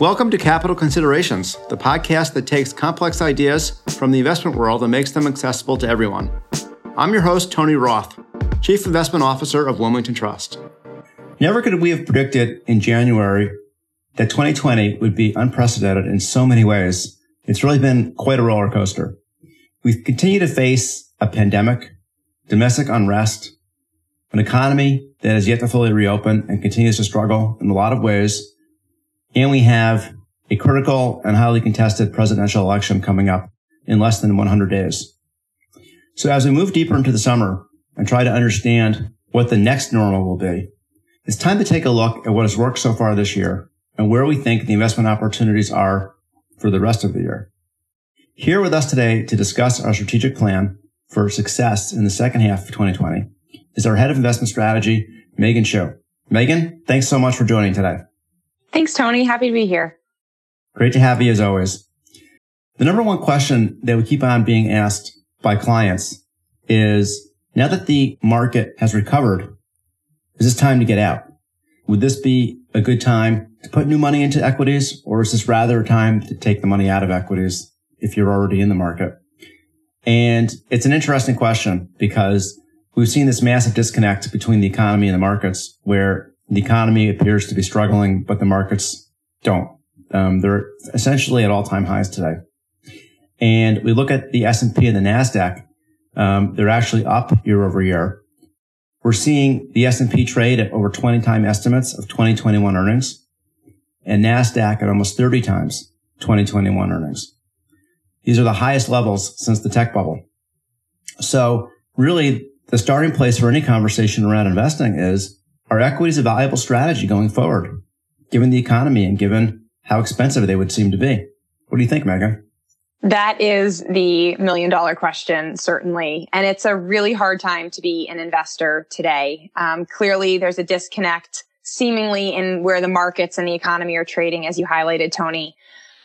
Welcome to Capital Considerations, the podcast that takes complex ideas from the investment world and makes them accessible to everyone. I'm your host, Tony Roth, Chief Investment Officer of Wilmington Trust. Never could we have predicted in January that 2020 would be unprecedented in so many ways. It's really been quite a roller coaster. We continue to face a pandemic, domestic unrest, an economy that has yet to fully reopen and continues to struggle in a lot of ways, and we have a critical and highly contested presidential election coming up in less than 100 days. So as we move deeper into the summer and try to understand what the next normal will be, it's time to take a look at what has worked so far this year and where we think the investment opportunities are for the rest of the year. Here with us today to discuss our strategic plan for success in the second half of 2020 is our head of investment strategy, Meghan Shue. Meghan, thanks so much for joining today. Thanks, Tony. Happy to be here. Great to have you as always. The number one question that we keep on being asked by clients is now that the market has recovered, is this time to get out? Would this be a good time to put new money into equities or is this rather a time to take the money out of equities if you're already in the market? And it's an interesting question because we've seen this massive disconnect between the economy and the markets where the economy appears to be struggling, but the markets don't. Um, they're essentially at all-time highs today. And we look at the S&P and the Nasdaq. Um, they're actually up year over year. We're seeing the S&P trade at over 20 time estimates of 2021 earnings and Nasdaq at almost 30 times 2021 earnings. These are the highest levels since the tech bubble. So really the starting place for any conversation around investing is are equities a valuable strategy going forward, given the economy and given how expensive they would seem to be? What do you think, Meghan? That is the million dollar question, certainly. And it's a really hard time to be an investor today. Um, clearly, there's a disconnect seemingly in where the markets and the economy are trading, as you highlighted, Tony.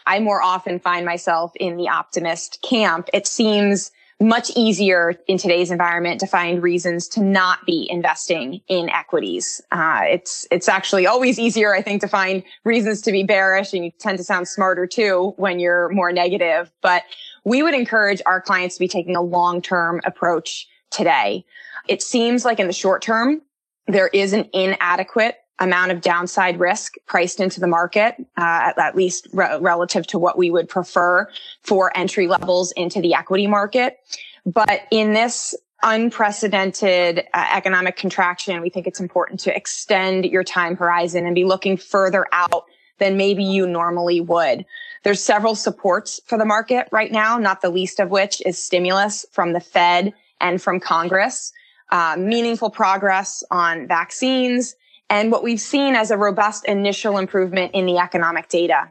I more often find myself in the optimist camp. It seems much easier in today's environment to find reasons to not be investing in equities. Uh, it's it's actually always easier, I think, to find reasons to be bearish, and you tend to sound smarter too when you're more negative. But we would encourage our clients to be taking a long term approach today. It seems like in the short term there is an inadequate amount of downside risk priced into the market, uh, at, at, least re- relative to what we would prefer for entry levels into the equity market. But in this unprecedented uh, economic contraction, we think it's important to extend your time horizon and be looking further out than maybe you normally would. There's several supports for the market right now, not the least of which is stimulus from the Fed and from Congress. Uh, meaningful progress on vaccines, and what we've seen as a robust initial improvement in the economic data.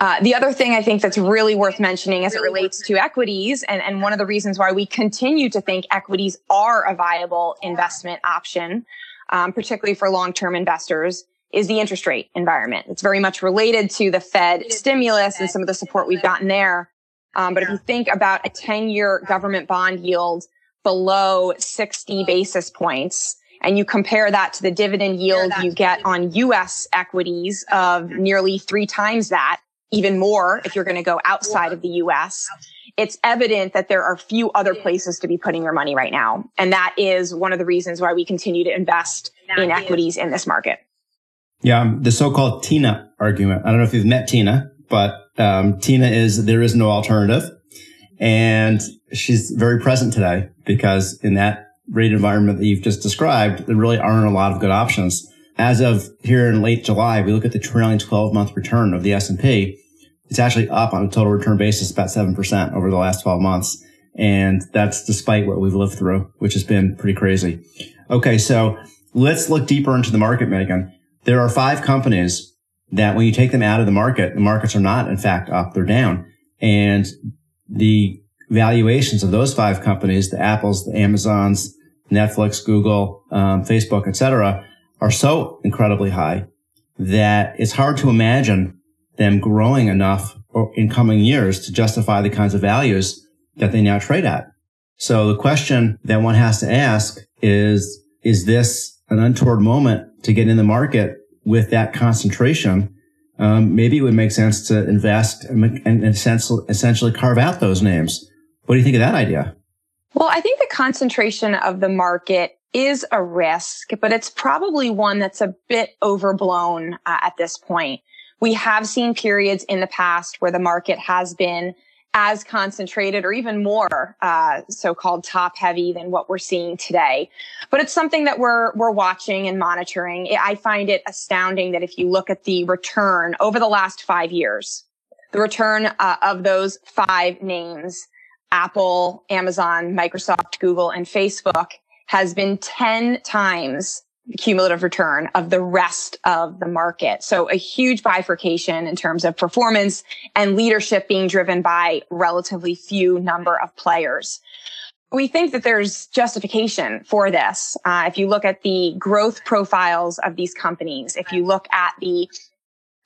Uh, the other thing I think that's really worth mentioning as it relates to equities, and, and one of the reasons why we continue to think equities are a viable investment option, um, particularly for long-term investors, is the interest rate environment. It's very much related to the Fed stimulus and some of the support we've gotten there. Um, but if you think about a 10-year government bond yield below 60 basis points, and you compare that to the dividend yield you get on US equities of nearly three times that, even more if you're going to go outside of the US, it's evident that there are few other places to be putting your money right now. And that is one of the reasons why we continue to invest in equities in this market. Yeah, the so-called Tina argument. I don't know if you've met Tina, but um, Tina is there is no alternative. And she's very present today because in that rate environment that you've just described, there really aren't a lot of good options. As of here in late July, we look at the trailing 12 month return of the S&P. It's actually up on a total return basis about 7% over the last 12 months. And that's despite what we've lived through, which has been pretty crazy. Okay. So let's look deeper into the market, Meghan. There are five companies that when you take them out of the market, the markets are not in fact up, they're down. And the valuations of those five companies, the Apples, the Amazons, Netflix, Google, um, Facebook, etc., are so incredibly high that it's hard to imagine them growing enough in coming years to justify the kinds of values that they now trade at. So the question that one has to ask is, is this an untoward moment to get in the market with that concentration um, maybe it would make sense to invest and, and essentially, essentially carve out those names. What do you think of that idea? Well, I think the concentration of the market is a risk, but it's probably one that's a bit overblown uh, at this point. We have seen periods in the past where the market has been as concentrated or even more uh, so-called top heavy than what we're seeing today but it's something that we're we're watching and monitoring i find it astounding that if you look at the return over the last five years the return uh, of those five names apple amazon microsoft google and facebook has been 10 times the cumulative return of the rest of the market. So a huge bifurcation in terms of performance and leadership being driven by relatively few number of players. We think that there's justification for this. Uh, if you look at the growth profiles of these companies, if you look at the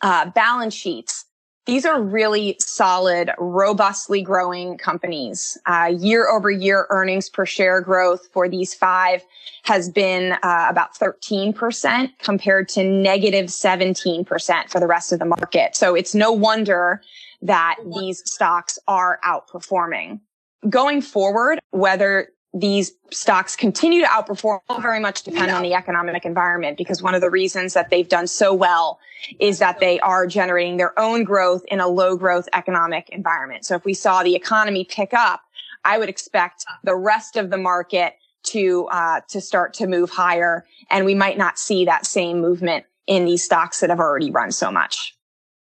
uh, balance sheets these are really solid, robustly growing companies. Uh, year over year earnings per share growth for these five has been uh, about 13% compared to negative 17% for the rest of the market. So it's no wonder that these stocks are outperforming. Going forward, whether these stocks continue to outperform will very much depend on the economic environment because one of the reasons that they've done so well is that they are generating their own growth in a low growth economic environment. So if we saw the economy pick up, I would expect the rest of the market to uh, to start to move higher, and we might not see that same movement in these stocks that have already run so much.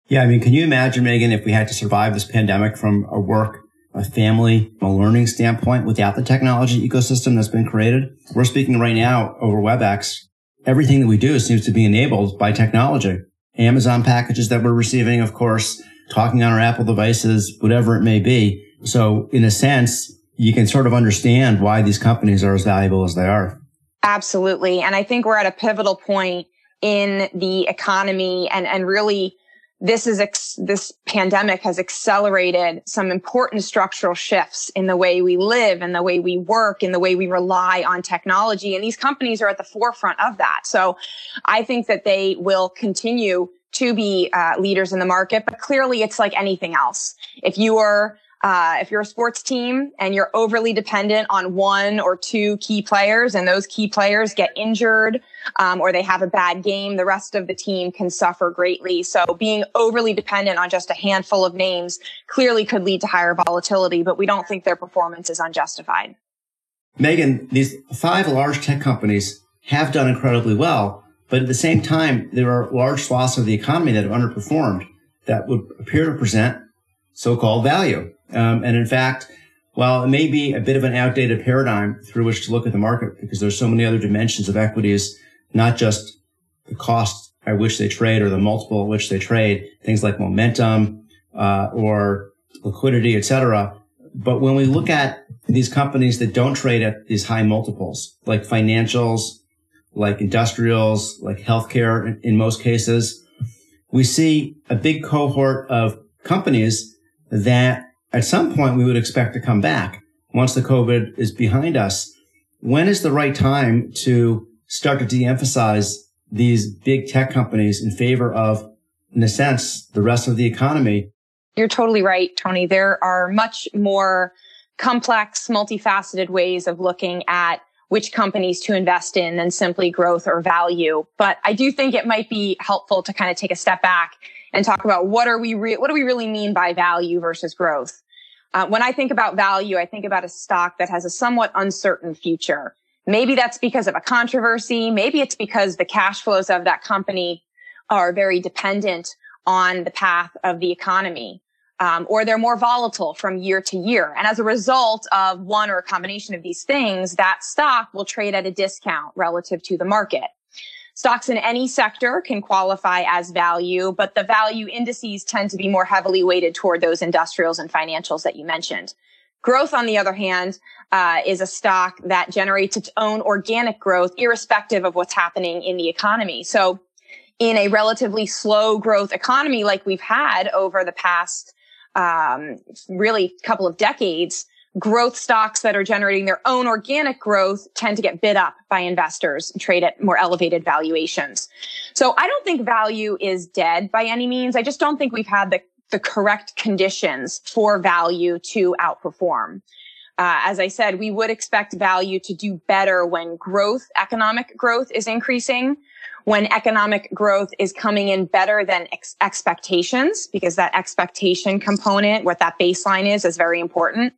Yeah, I mean, can you imagine, Meghan, if we had to survive this pandemic from a work a family, a learning standpoint without the technology ecosystem that's been created. We're speaking right now over WebEx. Everything that we do seems to be enabled by technology. Amazon packages that we're receiving, of course, talking on our Apple devices, whatever it may be. So in a sense, you can sort of understand why these companies are as valuable as they are. Absolutely. And I think we're at a pivotal point in the economy and, and really this is ex- this pandemic has accelerated some important structural shifts in the way we live and the way we work and the way we rely on technology. And these companies are at the forefront of that. So i think that they will continue to be uh, leaders in the market but clearly it's like anything else. If you are uh, if you're a sports team and you're overly dependent on one or two key players and those key players get injured um, or they have a bad game, the rest of the team can suffer greatly. So being overly dependent on just a handful of names clearly could lead to higher volatility, but we don't think their performance is unjustified. Meghan, these five large tech companies have done incredibly well, but at the same time, there are large swaths of the economy that have underperformed that would appear to present so-called value. Um, and in fact, while it may be a bit of an outdated paradigm through which to look at the market because there's so many other dimensions of equities, not just the cost at which they trade or the multiple at which they trade, things like momentum uh, or liquidity, et cetera. But when we look at these companies that don't trade at these high multiples, like financials, like industrials, like healthcare in, in most cases, we see a big cohort of companies that at some point we would expect to come back once the COVID is behind us. When is the right time to start to de-emphasize these big tech companies in favor of, in a sense, the rest of the economy? You're totally right, Tony. There are much more complex, multifaceted ways of looking at which companies to invest in than simply growth or value. But I do think it might be helpful to kind of take a step back and talk about what are we re- what do we really mean by value versus growth. Uh, when I think about value, I think about a stock that has a somewhat uncertain future. Maybe that's because of a controversy. Maybe it's because the cash flows of that company are very dependent on the path of the economy. Um, or they're more volatile from year to year. And as a result of one or a combination of these things, that stock will trade at a discount relative to the market. Stocks in any sector can qualify as value, but the value indices tend to be more heavily weighted toward those industrials and financials that you mentioned. Growth, on the other hand, uh, is a stock that generates its own organic growth, irrespective of what's happening in the economy. So, in a relatively slow growth economy like we've had over the past um, really couple of decades, growth stocks that are generating their own organic growth tend to get bid up by investors and trade at more elevated valuations. So I don't think value is dead by any means. I just don't think we've had the, the correct conditions for value to outperform. Uh, as I said, we would expect value to do better when growth, economic growth is increasing, when economic growth is coming in better than ex- expectations, because that expectation component, what that baseline is, is very important.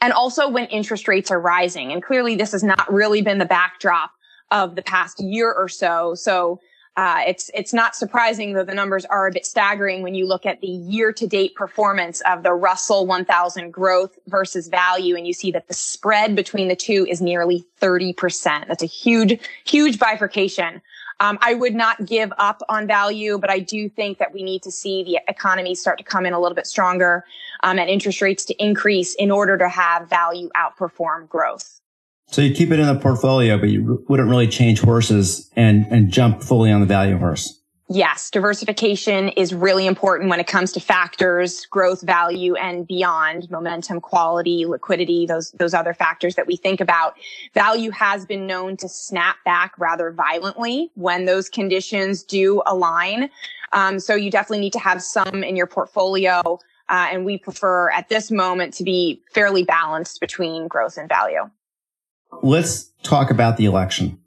And also when interest rates are rising. And clearly this has not really been the backdrop of the past year or so. So uh, it's it's not surprising though the numbers are a bit staggering when you look at the year-to-date performance of the Russell 1000 growth versus value, and you see that the spread between the two is nearly 30%. That's a huge, huge bifurcation. Um, I would not give up on value, but I do think that we need to see the economy start to come in a little bit stronger um, and interest rates to increase in order to have value outperform growth. So you keep it in the portfolio, but you wouldn't really change horses and, and jump fully on the value horse. Yes, diversification is really important when it comes to factors, growth, value, and beyond momentum, quality, liquidity, those, those other factors that we think about. Value has been known to snap back rather violently when those conditions do align. Um, so you definitely need to have some in your portfolio. Uh, and we prefer at this moment to be fairly balanced between growth and value. Let's talk about the election.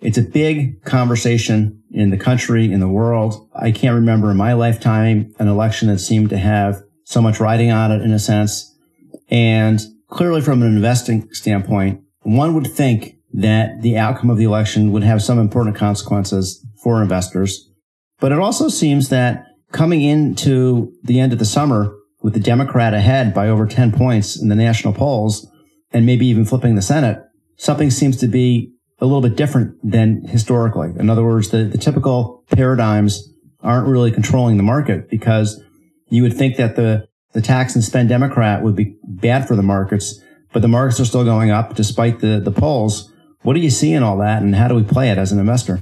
It's a big conversation in the country, in the world. I can't remember in my lifetime an election that seemed to have so much riding on it in a sense. And clearly from an investing standpoint, one would think that the outcome of the election would have some important consequences for investors. But it also seems that coming into the end of the summer with the Democrat ahead by over 10 points in the national polls and maybe even flipping the Senate, something seems to be a little bit different than historically. In other words, the, the typical paradigms aren't really controlling the market because you would think that the, the tax and spend Democrat would be bad for the markets, but the markets are still going up despite the, the polls. What do you see in all that and how do we play it as an investor?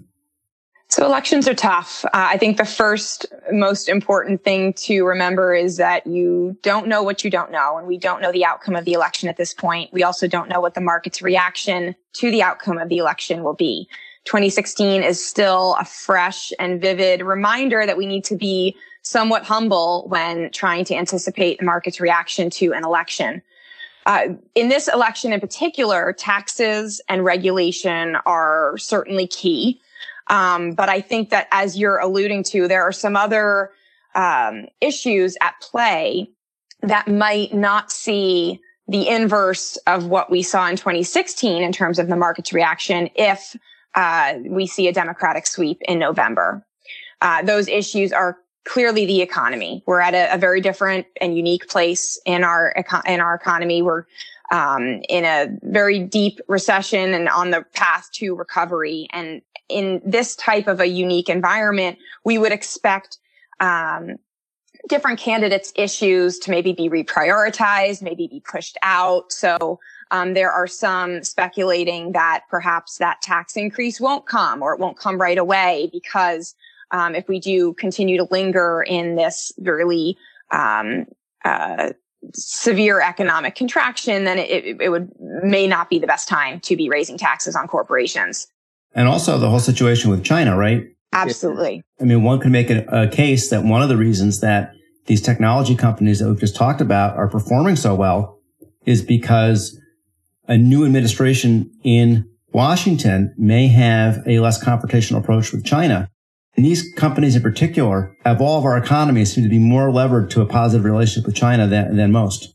So elections are tough. Uh, I think the first most important thing to remember is that you don't know what you don't know, and we don't know the outcome of the election at this point. We also don't know what the market's reaction to the outcome of the election will be. 2016 is still a fresh and vivid reminder that we need to be somewhat humble when trying to anticipate the market's reaction to an election. Uh, in this election in particular, taxes and regulation are certainly key. Um, but I think that as you're alluding to, there are some other um, issues at play that might not see the inverse of what we saw in 2016 in terms of the market's reaction if uh, we see a Democratic sweep in November. Uh, those issues are clearly the economy. We're at a, a very different and unique place in our in our economy. We're um, in a very deep recession and on the path to recovery. And in this type of a unique environment, we would expect um, different candidates' issues to maybe be reprioritized, maybe be pushed out. So um, there are some speculating that perhaps that tax increase won't come or it won't come right away because um, if we do continue to linger in this really um, uh, severe economic contraction, then it, it would may not be the best time to be raising taxes on corporations. And also the whole situation with China, right? Absolutely. I mean, one could make a, a case that one of the reasons that these technology companies that we've just talked about are performing so well is because a new administration in Washington may have a less confrontational approach with China. And these companies in particular, of all of our economies, seem to be more levered to a positive relationship with China than, than most.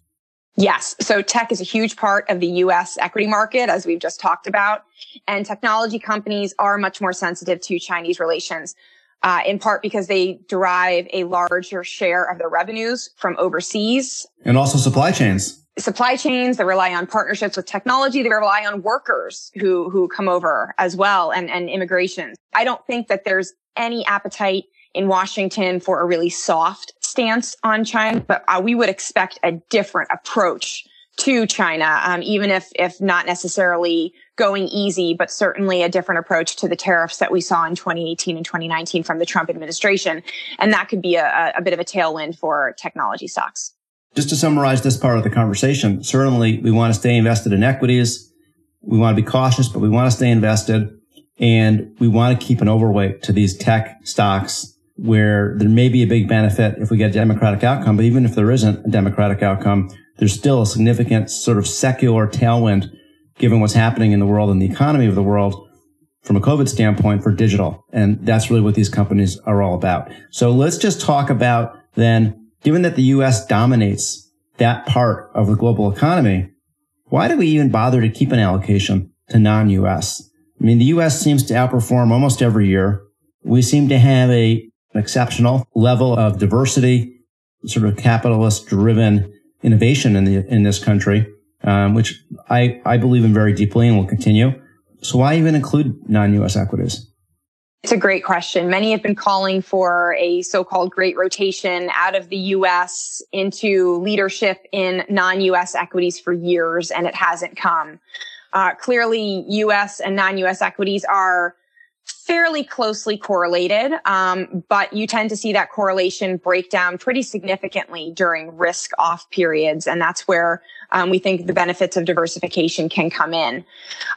Yes. So tech is a huge part of the US equity market, as we've just talked about. And technology companies are much more sensitive to Chinese relations, uh, in part because they derive a larger share of their revenues from overseas. And also supply chains supply chains that rely on partnerships with technology they rely on workers who who come over as well and and immigration i don't think that there's any appetite in Washington for a really soft stance on China, but uh, we would expect a different approach to China, um, even if if not necessarily going easy, but certainly a different approach to the tariffs that we saw in 2018 and 2019 from the Trump administration, and that could be a, a bit of a tailwind for technology stocks. just to summarize this part of the conversation, certainly we want to stay invested in equities. We want to be cautious, but we want to stay invested and we want to keep an overweight to these tech stocks where there may be a big benefit if we get a democratic outcome, but even if there isn't a democratic outcome, there's still a significant sort of secular tailwind given what's happening in the world and the economy of the world from a COVID standpoint for digital. And that's really what these companies are all about. So let's just talk about then, given that the U.S. dominates that part of the global economy, why do we even bother to keep an allocation to non-U.S.? I mean, the U.S. seems to outperform almost every year. We seem to have a an exceptional level of diversity, sort of capitalist driven innovation in the, in this country, um, which I, I believe in very deeply and will continue. So why even include non-U.S. equities? It's a great question. Many have been calling for a so-called great rotation out of the US into leadership in non-US equities for years, and it hasn't come. Uh, clearly, US and non-US equities are fairly closely correlated, um, but you tend to see that correlation break down pretty significantly during risk off periods. And that's where um, we think the benefits of diversification can come in.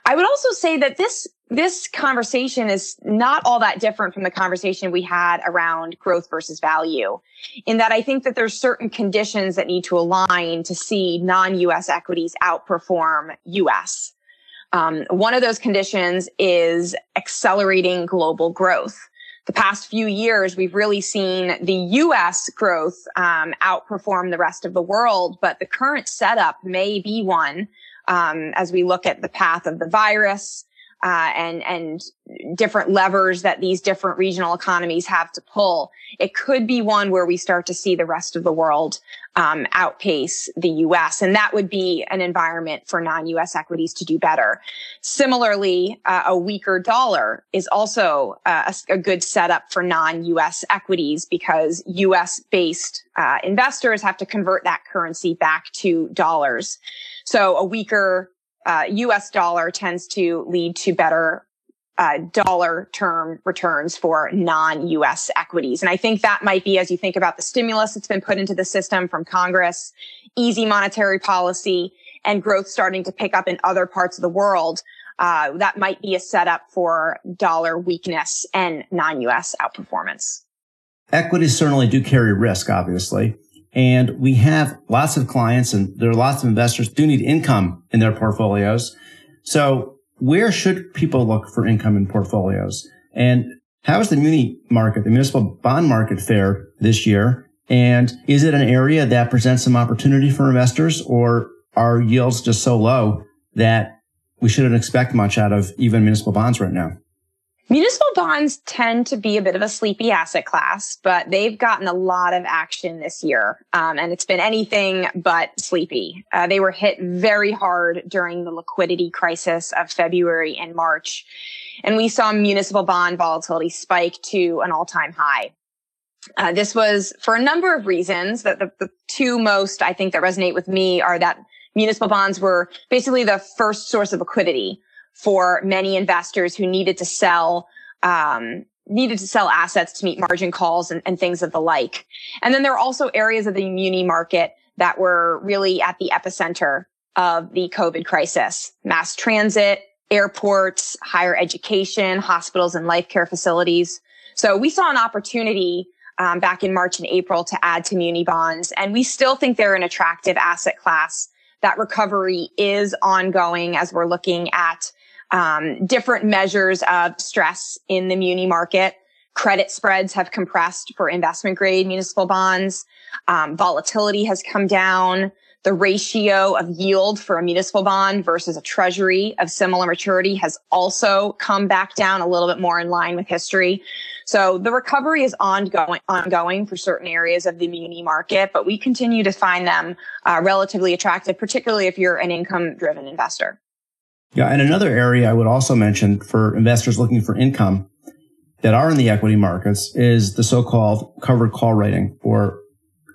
I would also say that this this conversation is not all that different from the conversation we had around growth versus value in that I think that there's certain conditions that need to align to see non-US equities outperform US. Um, one of those conditions is accelerating global growth. The past few years, we've really seen the U.S. growth um, outperform the rest of the world, but the current setup may be one um, as we look at the path of the virus uh, and and different levers that these different regional economies have to pull. It could be one where we start to see the rest of the world um, outpace the U.S., and that would be an environment for non-U.S. equities to do better. Similarly, uh, a weaker dollar is also uh, a, a, good setup for non-U.S. equities because U.S.-based uh, investors have to convert that currency back to dollars. So a weaker uh, US dollar tends to lead to better uh, dollar term returns for non-US equities. And I think that might be as you think about the stimulus that's been put into the system from Congress, easy monetary policy, and growth starting to pick up in other parts of the world. Uh, that might be a setup for dollar weakness and non-US outperformance. Equities certainly do carry risk, obviously. And we have lots of clients and there are lots of investors do need income in their portfolios. So where should people look for income in portfolios? And how is the muni market, the municipal bond market fare this year? And is it an area that presents some opportunity for investors or are yields just so low that we shouldn't expect much out of even municipal bonds right now? Municipal bonds tend to be a bit of a sleepy asset class, but they've gotten a lot of action this year. Um, and it's been anything but sleepy. Uh, they were hit very hard during the liquidity crisis of February and March. And we saw municipal bond volatility spike to an all time high. Uh, this was for a number of reasons that the, the two most I think that resonate with me are that municipal bonds were basically the first source of liquidity for many investors who needed to sell um, needed to sell assets to meet margin calls and, and things of the like. And then there are also areas of the muni market that were really at the epicenter of the COVID crisis. Mass transit, airports, higher education, hospitals and life care facilities. So we saw an opportunity um, back in March and April to add to muni bonds. And we still think they're an attractive asset class. That recovery is ongoing as we're looking at um, different measures of stress in the muni market. Credit spreads have compressed for investment grade municipal bonds. Um, volatility has come down. The ratio of yield for a municipal bond versus a treasury of similar maturity has also come back down a little bit more in line with history. So the recovery is ongoing, ongoing for certain areas of the muni market, but we continue to find them uh, relatively attractive, particularly if you're an income driven investor. Yeah. And another area I would also mention for investors looking for income that are in the equity markets is the so-called covered call rating or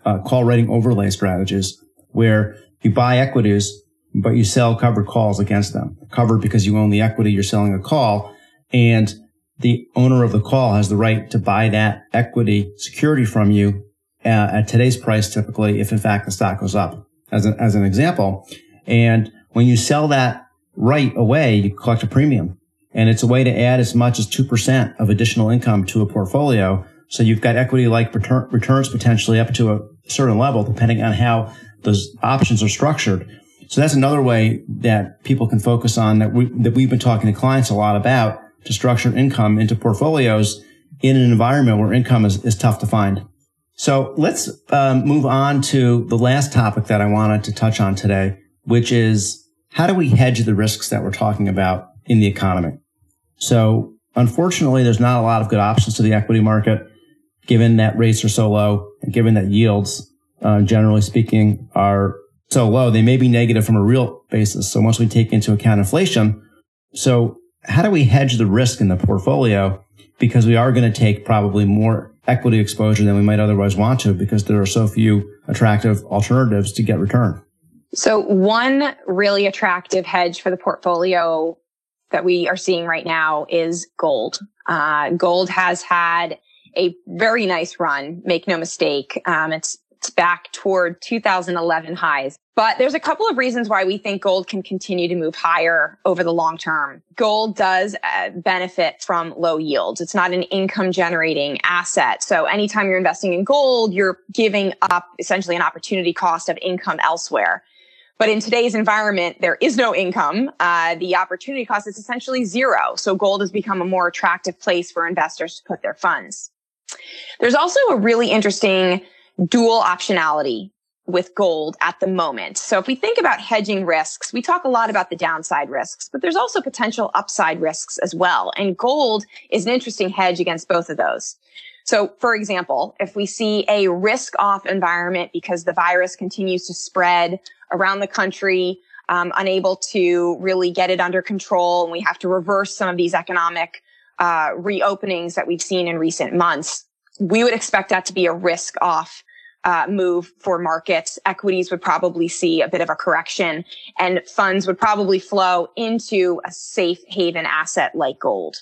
uh, call rating overlay strategies where you buy equities, but you sell covered calls against them. Covered because you own the equity, you're selling a call and the owner of the call has the right to buy that equity security from you uh, at today's price, typically, if in fact the stock goes up, as, a, as an example. And when you sell that right away, you collect a premium. And it's a way to add as much as 2% of additional income to a portfolio. So you've got equity like return, returns potentially up to a certain level, depending on how those options are structured. So that's another way that people can focus on that we, that we've been talking to clients a lot about to structure income into portfolios in an environment where income is, is tough to find. So let's um, move on to the last topic that I wanted to touch on today, which is how do we hedge the risks that we're talking about in the economy? So unfortunately, there's not a lot of good options to the equity market, given that rates are so low and given that yields, uh, generally speaking, are so low. They may be negative from a real basis. So once we take into account inflation, so how do we hedge the risk in the portfolio? Because we are going to take probably more equity exposure than we might otherwise want to because there are so few attractive alternatives to get return. So one really attractive hedge for the portfolio that we are seeing right now is gold. Uh, gold has had a very nice run. Make no mistake. Um, it's it's back toward 2011 highs. But there's a couple of reasons why we think gold can continue to move higher over the long term. Gold does uh, benefit from low yields. It's not an income generating asset. So anytime you're investing in gold, you're giving up essentially an opportunity cost of income elsewhere. But in today's environment, there is no income. Uh, the opportunity cost is essentially zero. So gold has become a more attractive place for investors to put their funds. There's also a really interesting dual optionality with gold at the moment. So if we think about hedging risks, we talk a lot about the downside risks, but there's also potential upside risks as well. And gold is an interesting hedge against both of those. So for example, if we see a risk off environment because the virus continues to spread around the country, um, unable to really get it under control, and we have to reverse some of these economic uh, reopenings that we've seen in recent months, we would expect that to be a risk off uh, move for markets. Equities would probably see a bit of a correction and funds would probably flow into a safe haven asset like gold.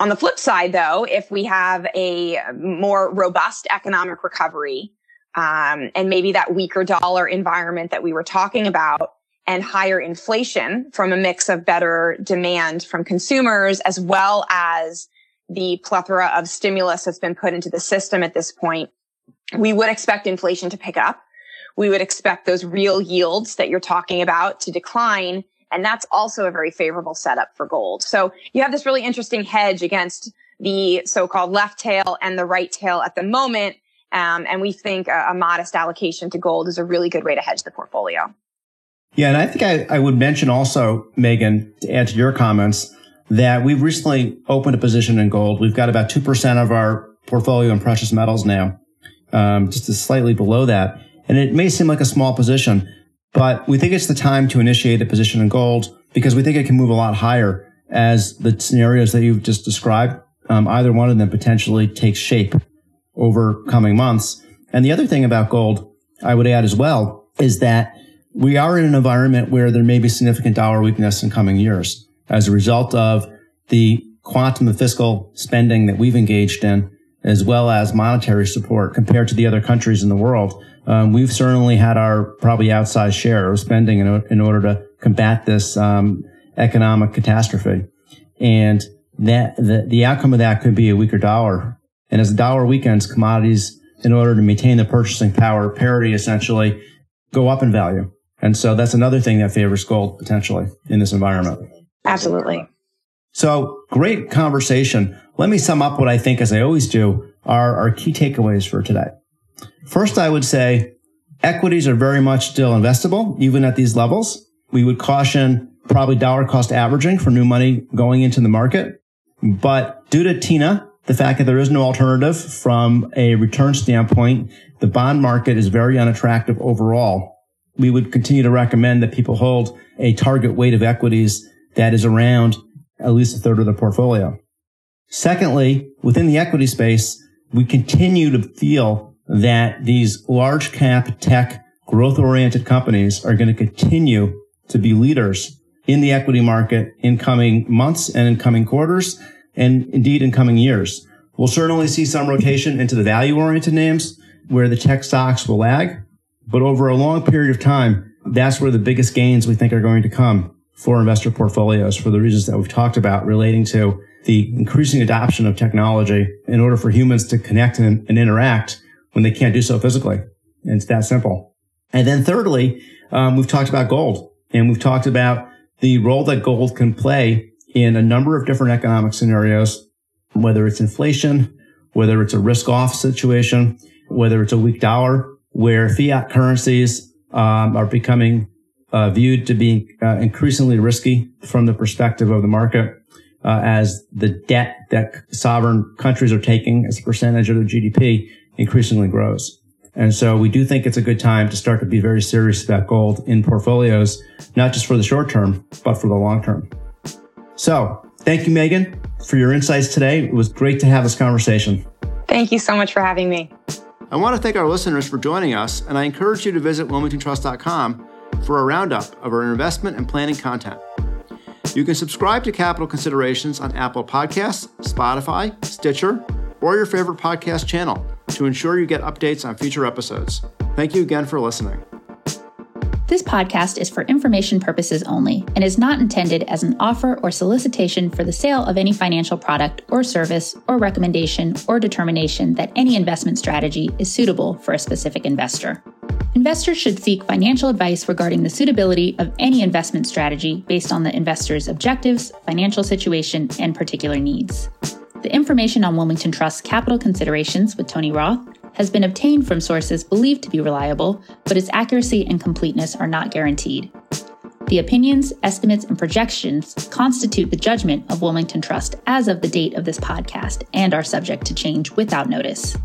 On the flip side, though, if we have a more robust economic recovery, um, and maybe that weaker dollar environment that we were talking about and higher inflation from a mix of better demand from consumers as well as the plethora of stimulus that's been put into the system at this point, we would expect inflation to pick up. We would expect those real yields that you're talking about to decline. And that's also a very favorable setup for gold. So you have this really interesting hedge against the so-called left tail and the right tail at the moment. Um, and we think a, a, modest allocation to gold is a really good way to hedge the portfolio. Yeah. And I think I, I would mention also, Meghan, to add to your comments, that we've recently opened a position in gold. We've got about 2% of our portfolio in precious metals now, um, just slightly below that. And it may seem like a small position, but we think it's the time to initiate a position in gold because we think it can move a lot higher as the scenarios that you've just described, um, either one of them potentially takes shape over coming months. And the other thing about gold, I would add as well, is that we are in an environment where there may be significant dollar weakness in coming years as a result of the quantum of fiscal spending that we've engaged in, as well as monetary support compared to the other countries in the world. Um, we've certainly had our probably outsized share of spending in, in order to combat this um, economic catastrophe. And that the, the outcome of that could be a weaker dollar. And as the dollar weakens, commodities, in order to maintain the purchasing power parity, essentially go up in value. And so that's another thing that favors gold potentially in this environment. Absolutely. So great conversation. Let me sum up what I think, as I always do, are our key takeaways for today. First, I would say equities are very much still investable, even at these levels. We would caution probably dollar cost averaging for new money going into the market. But due to Tina, the fact that there is no alternative from a return standpoint, the bond market is very unattractive overall. We would continue to recommend that people hold a target weight of equities that is around at least a third of the portfolio. Secondly, within the equity space, we continue to feel that these large cap tech growth oriented companies are going to continue to be leaders in the equity market in coming months and in coming quarters and indeed in coming years. We'll certainly see some rotation into the value oriented names where the tech stocks will lag. But over a long period of time, that's where the biggest gains we think are going to come for investor portfolios for the reasons that we've talked about relating to the increasing adoption of technology in order for humans to connect and, and interact when they can't do so physically. And it's that simple. And then thirdly, um, we've talked about gold and we've talked about the role that gold can play in a number of different economic scenarios, whether it's inflation, whether it's a risk off situation, whether it's a weak dollar where fiat currencies um, are becoming uh, viewed to be uh, increasingly risky from the perspective of the market uh, as the debt that sovereign countries are taking as a percentage of their GDP increasingly grows. And so we do think it's a good time to start to be very serious about gold in portfolios, not just for the short term, but for the long term. So thank you, Meghan, for your insights today. It was great to have this conversation. Thank you so much for having me. I want to thank our listeners for joining us, and I encourage you to visit wilmingtontrust.com for a roundup of our investment and planning content. You can subscribe to Capital Considerations on Apple Podcasts, Spotify, Stitcher, or your favorite podcast channel to ensure you get updates on future episodes. Thank you again for listening. This podcast is for information purposes only and is not intended as an offer or solicitation for the sale of any financial product or service or recommendation or determination that any investment strategy is suitable for a specific investor. Investors should seek financial advice regarding the suitability of any investment strategy based on the investor's objectives, financial situation, and particular needs. The information on Wilmington Trust's capital considerations with Tony Roth has been obtained from sources believed to be reliable, but its accuracy and completeness are not guaranteed. The opinions, estimates, and projections constitute the judgment of Wilmington Trust as of the date of this podcast and are subject to change without notice.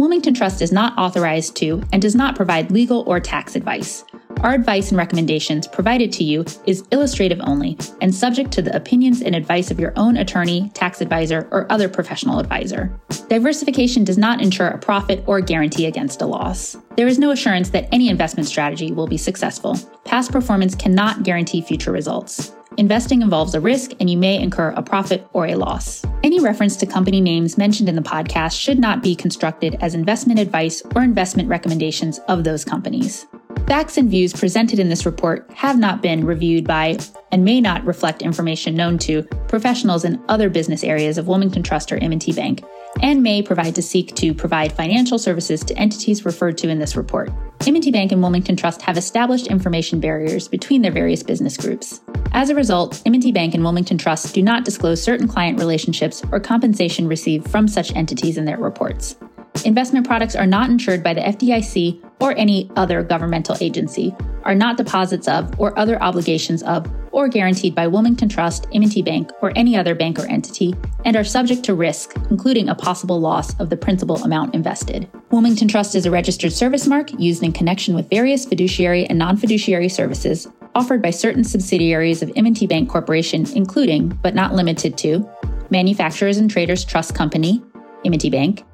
Wilmington Trust is not authorized to and does not provide legal or tax advice. Our advice and recommendations provided to you is illustrative only and subject to the opinions and advice of your own attorney, tax advisor, or other professional advisor. Diversification does not ensure a profit or guarantee against a loss. There is no assurance that any investment strategy will be successful. Past performance cannot guarantee future results. Investing involves a risk and you may incur a profit or a loss. Any reference to company names mentioned in the podcast should not be constructed as investment advice or investment recommendations of those companies. Facts and views presented in this report have not been reviewed by and may not reflect information known to professionals in other business areas of Wilmington Trust or M&T Bank and may provide to seek to provide financial services to entities referred to in this report. M&T Bank and Wilmington Trust have established information barriers between their various business groups. As a result, M&T Bank and Wilmington Trust do not disclose certain client relationships or compensation received from such entities in their reports. Investment products are not insured by the FDIC or any other governmental agency, are not deposits of or other obligations of or guaranteed by Wilmington Trust, M&T Bank, or any other bank or entity, and are subject to risk, including a possible loss of the principal amount invested. Wilmington Trust is a registered service mark used in connection with various fiduciary and non-fiduciary services offered by certain subsidiaries of M&T Bank Corporation, including, but not limited to, Manufacturers and Traders Trust Company, M&T Bank,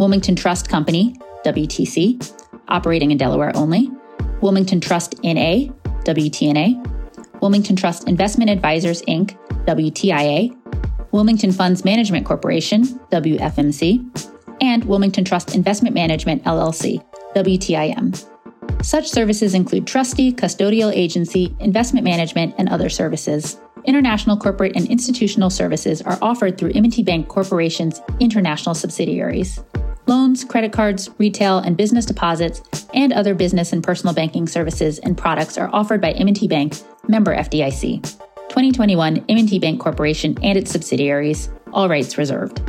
Wilmington Trust Company, WTC, operating in Delaware only, Wilmington Trust NA, WTNA, Wilmington Trust Investment Advisors Inc., WTIA, Wilmington Funds Management Corporation, WFMC, and Wilmington Trust Investment Management LLC, WTIM. Such services include trustee, custodial agency, investment management, and other services. International corporate and institutional services are offered through M&T Bank Corporation's international subsidiaries loans, credit cards, retail and business deposits, and other business and personal banking services and products are offered by M&T Bank, member FDIC. 2021 M&T Bank Corporation and its subsidiaries, all rights reserved.